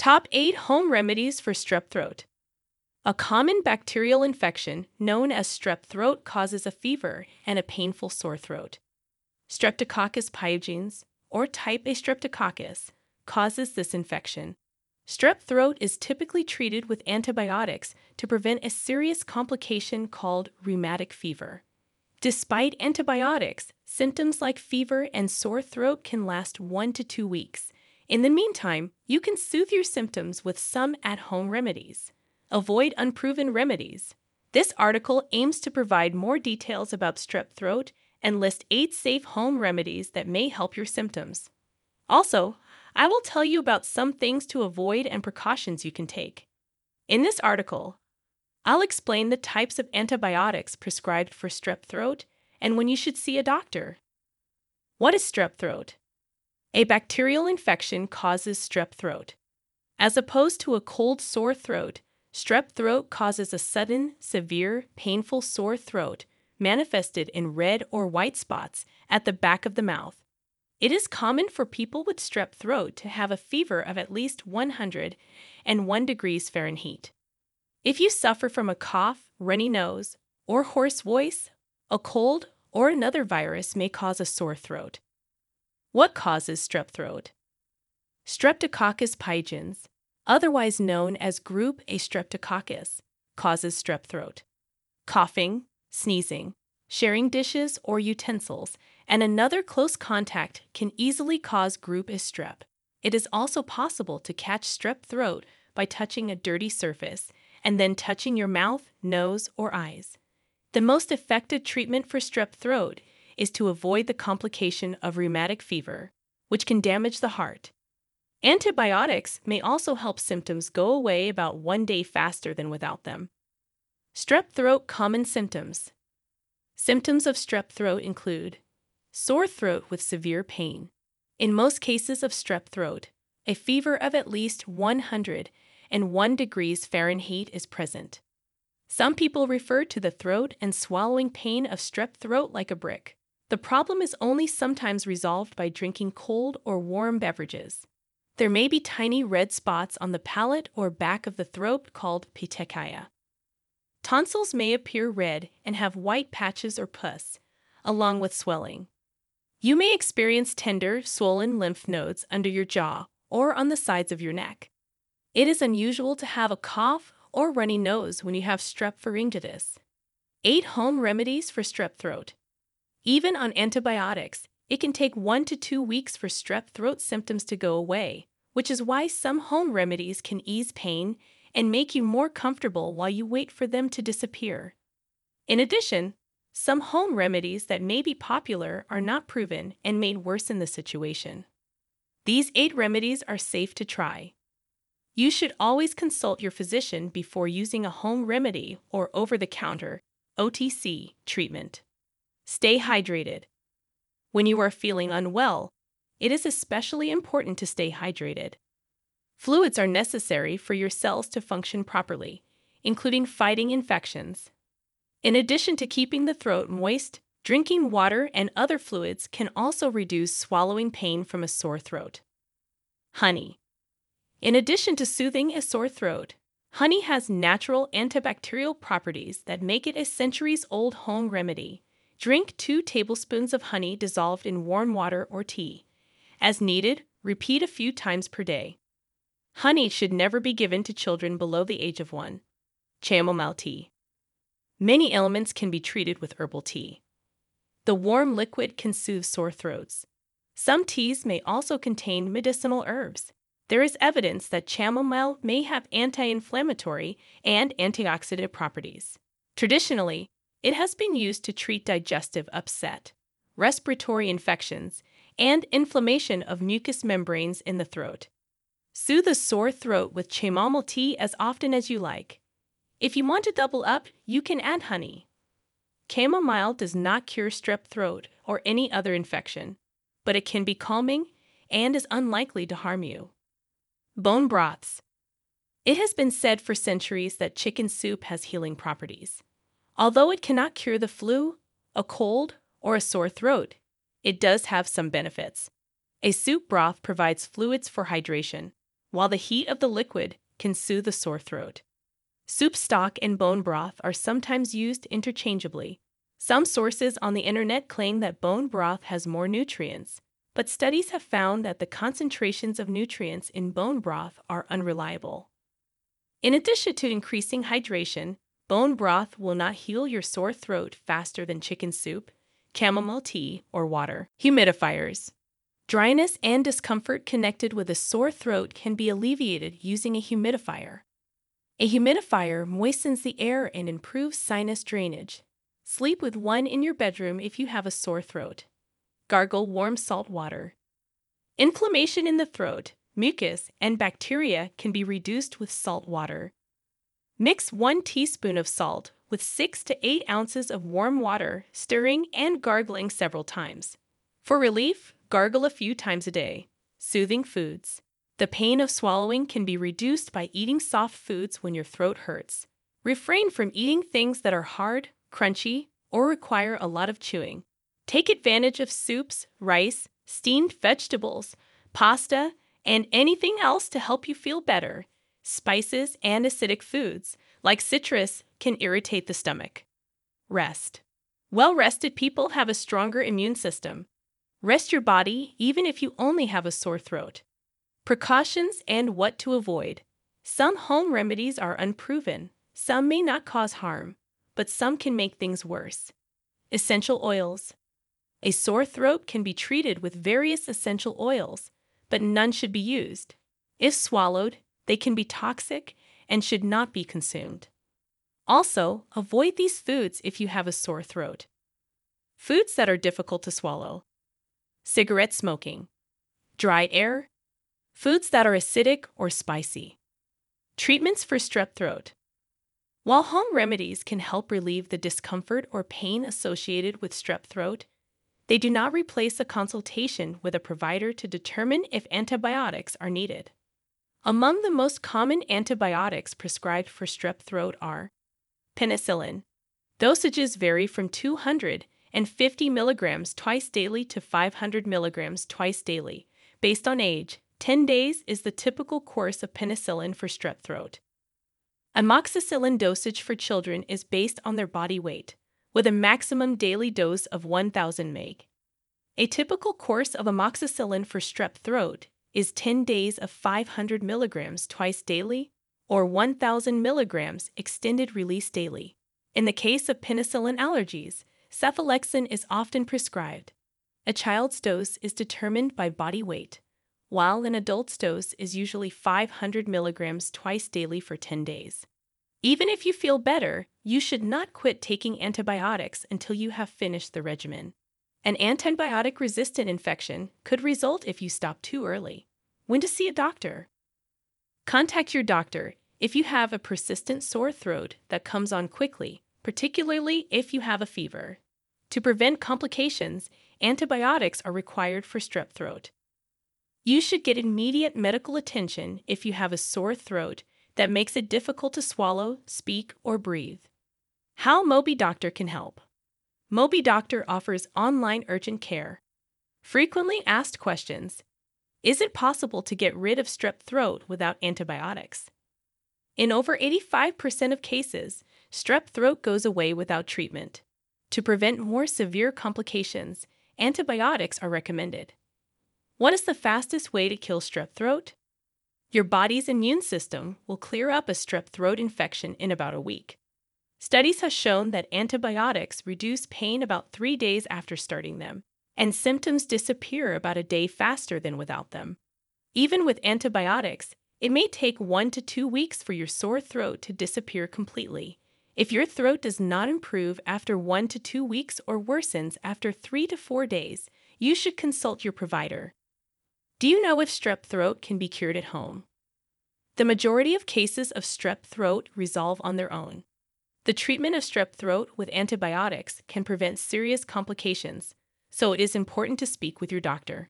Top 8 Home Remedies for Strep Throat. A common bacterial infection known as strep throat causes a fever and a painful sore throat. Streptococcus pyogenes, or type A streptococcus, causes this infection. Strep throat is typically treated with antibiotics to prevent a serious complication called rheumatic fever. Despite antibiotics, symptoms like fever and sore throat can last one to two weeks. In the meantime, you can soothe your symptoms with some at home remedies. Avoid unproven remedies. This article aims to provide more details about strep throat and list eight safe home remedies that may help your symptoms. Also, I will tell you about some things to avoid and precautions you can take. In this article, I'll explain the types of antibiotics prescribed for strep throat and when you should see a doctor. What is strep throat? A bacterial infection causes strep throat. As opposed to a cold sore throat, strep throat causes a sudden, severe, painful sore throat manifested in red or white spots at the back of the mouth. It is common for people with strep throat to have a fever of at least 101 degrees Fahrenheit. If you suffer from a cough, runny nose, or hoarse voice, a cold or another virus may cause a sore throat. What causes strep throat? Streptococcus pyogenes, otherwise known as group A streptococcus, causes strep throat. Coughing, sneezing, sharing dishes or utensils, and another close contact can easily cause group A strep. It is also possible to catch strep throat by touching a dirty surface and then touching your mouth, nose, or eyes. The most effective treatment for strep throat is to avoid the complication of rheumatic fever, which can damage the heart. Antibiotics may also help symptoms go away about one day faster than without them. Strep throat common symptoms. Symptoms of strep throat include sore throat with severe pain. In most cases of strep throat, a fever of at least 101 degrees Fahrenheit is present. Some people refer to the throat and swallowing pain of strep throat like a brick. The problem is only sometimes resolved by drinking cold or warm beverages. There may be tiny red spots on the palate or back of the throat called petechia. Tonsils may appear red and have white patches or pus, along with swelling. You may experience tender, swollen lymph nodes under your jaw or on the sides of your neck. It is unusual to have a cough or runny nose when you have strep pharyngitis. 8 home remedies for strep throat. Even on antibiotics, it can take 1 to 2 weeks for strep throat symptoms to go away, which is why some home remedies can ease pain and make you more comfortable while you wait for them to disappear. In addition, some home remedies that may be popular are not proven and may worsen the situation. These eight remedies are safe to try. You should always consult your physician before using a home remedy or over the counter OTC treatment. Stay hydrated. When you are feeling unwell, it is especially important to stay hydrated. Fluids are necessary for your cells to function properly, including fighting infections. In addition to keeping the throat moist, drinking water and other fluids can also reduce swallowing pain from a sore throat. Honey. In addition to soothing a sore throat, honey has natural antibacterial properties that make it a centuries old home remedy. Drink two tablespoons of honey dissolved in warm water or tea. As needed, repeat a few times per day. Honey should never be given to children below the age of one. Chamomile tea. Many ailments can be treated with herbal tea. The warm liquid can soothe sore throats. Some teas may also contain medicinal herbs there is evidence that chamomile may have anti inflammatory and antioxidant properties. Traditionally, it has been used to treat digestive upset, respiratory infections, and inflammation of mucous membranes in the throat. Soothe a sore throat with chamomile tea as often as you like. If you want to double up, you can add honey. Chamomile does not cure strep throat or any other infection, but it can be calming and is unlikely to harm you. Bone broths. It has been said for centuries that chicken soup has healing properties. Although it cannot cure the flu, a cold, or a sore throat, it does have some benefits. A soup broth provides fluids for hydration, while the heat of the liquid can soothe a sore throat. Soup stock and bone broth are sometimes used interchangeably. Some sources on the internet claim that bone broth has more nutrients, but studies have found that the concentrations of nutrients in bone broth are unreliable. In addition to increasing hydration, bone broth will not heal your sore throat faster than chicken soup, chamomile tea, or water. Humidifiers. Dryness and discomfort connected with a sore throat can be alleviated using a humidifier. A humidifier moistens the air and improves sinus drainage. Sleep with one in your bedroom if you have a sore throat. Gargle warm salt water. Inflammation in the throat, mucus, and bacteria can be reduced with salt water. Mix 1 teaspoon of salt with 6 to 8 ounces of warm water, stirring and gargling several times. For relief, Gargle a few times a day. Soothing foods. The pain of swallowing can be reduced by eating soft foods when your throat hurts. Refrain from eating things that are hard, crunchy, or require a lot of chewing. Take advantage of soups, rice, steamed vegetables, pasta, and anything else to help you feel better. Spices and acidic foods, like citrus, can irritate the stomach. Rest. Well rested people have a stronger immune system. Rest your body even if you only have a sore throat. Precautions and what to avoid. Some home remedies are unproven. Some may not cause harm, but some can make things worse. Essential oils. A sore throat can be treated with various essential oils, but none should be used. If swallowed, they can be toxic and should not be consumed. Also, avoid these foods if you have a sore throat. Foods that are difficult to swallow cigarette smoking, dried air, foods that are acidic or spicy. Treatments for strep throat. While home remedies can help relieve the discomfort or pain associated with strep throat, they do not replace a consultation with a provider to determine if antibiotics are needed. Among the most common antibiotics prescribed for strep throat are penicillin. Dosages vary from 200 and 50 milligrams twice daily to 500 milligrams twice daily. Based on age, 10 days is the typical course of penicillin for strep throat. Amoxicillin dosage for children is based on their body weight, with a maximum daily dose of 1000 mg. A typical course of amoxicillin for strep throat is 10 days of 500 milligrams twice daily or 1000 milligrams extended release daily. In the case of penicillin allergies, Cephalexin is often prescribed. A child's dose is determined by body weight, while an adult's dose is usually 500 milligrams twice daily for 10 days. Even if you feel better, you should not quit taking antibiotics until you have finished the regimen. An antibiotic resistant infection could result if you stop too early. When to see a doctor? Contact your doctor if you have a persistent sore throat that comes on quickly particularly if you have a fever. To prevent complications, antibiotics are required for strep throat. You should get immediate medical attention if you have a sore throat that makes it difficult to swallow, speak, or breathe. How Mobi Doctor can help. Mobi Doctor offers online urgent care. Frequently asked questions Is it possible to get rid of strep throat without antibiotics? In over 85% of cases, strep throat goes away without treatment. To prevent more severe complications, antibiotics are recommended. What is the fastest way to kill strep throat? Your body's immune system will clear up a strep throat infection in about a week. Studies have shown that antibiotics reduce pain about three days after starting them, and symptoms disappear about a day faster than without them. Even with antibiotics, it may take one to two weeks for your sore throat to disappear completely. If your throat does not improve after one to two weeks or worsens after three to four days, you should consult your provider. Do you know if strep throat can be cured at home? The majority of cases of strep throat resolve on their own. The treatment of strep throat with antibiotics can prevent serious complications, so it is important to speak with your doctor.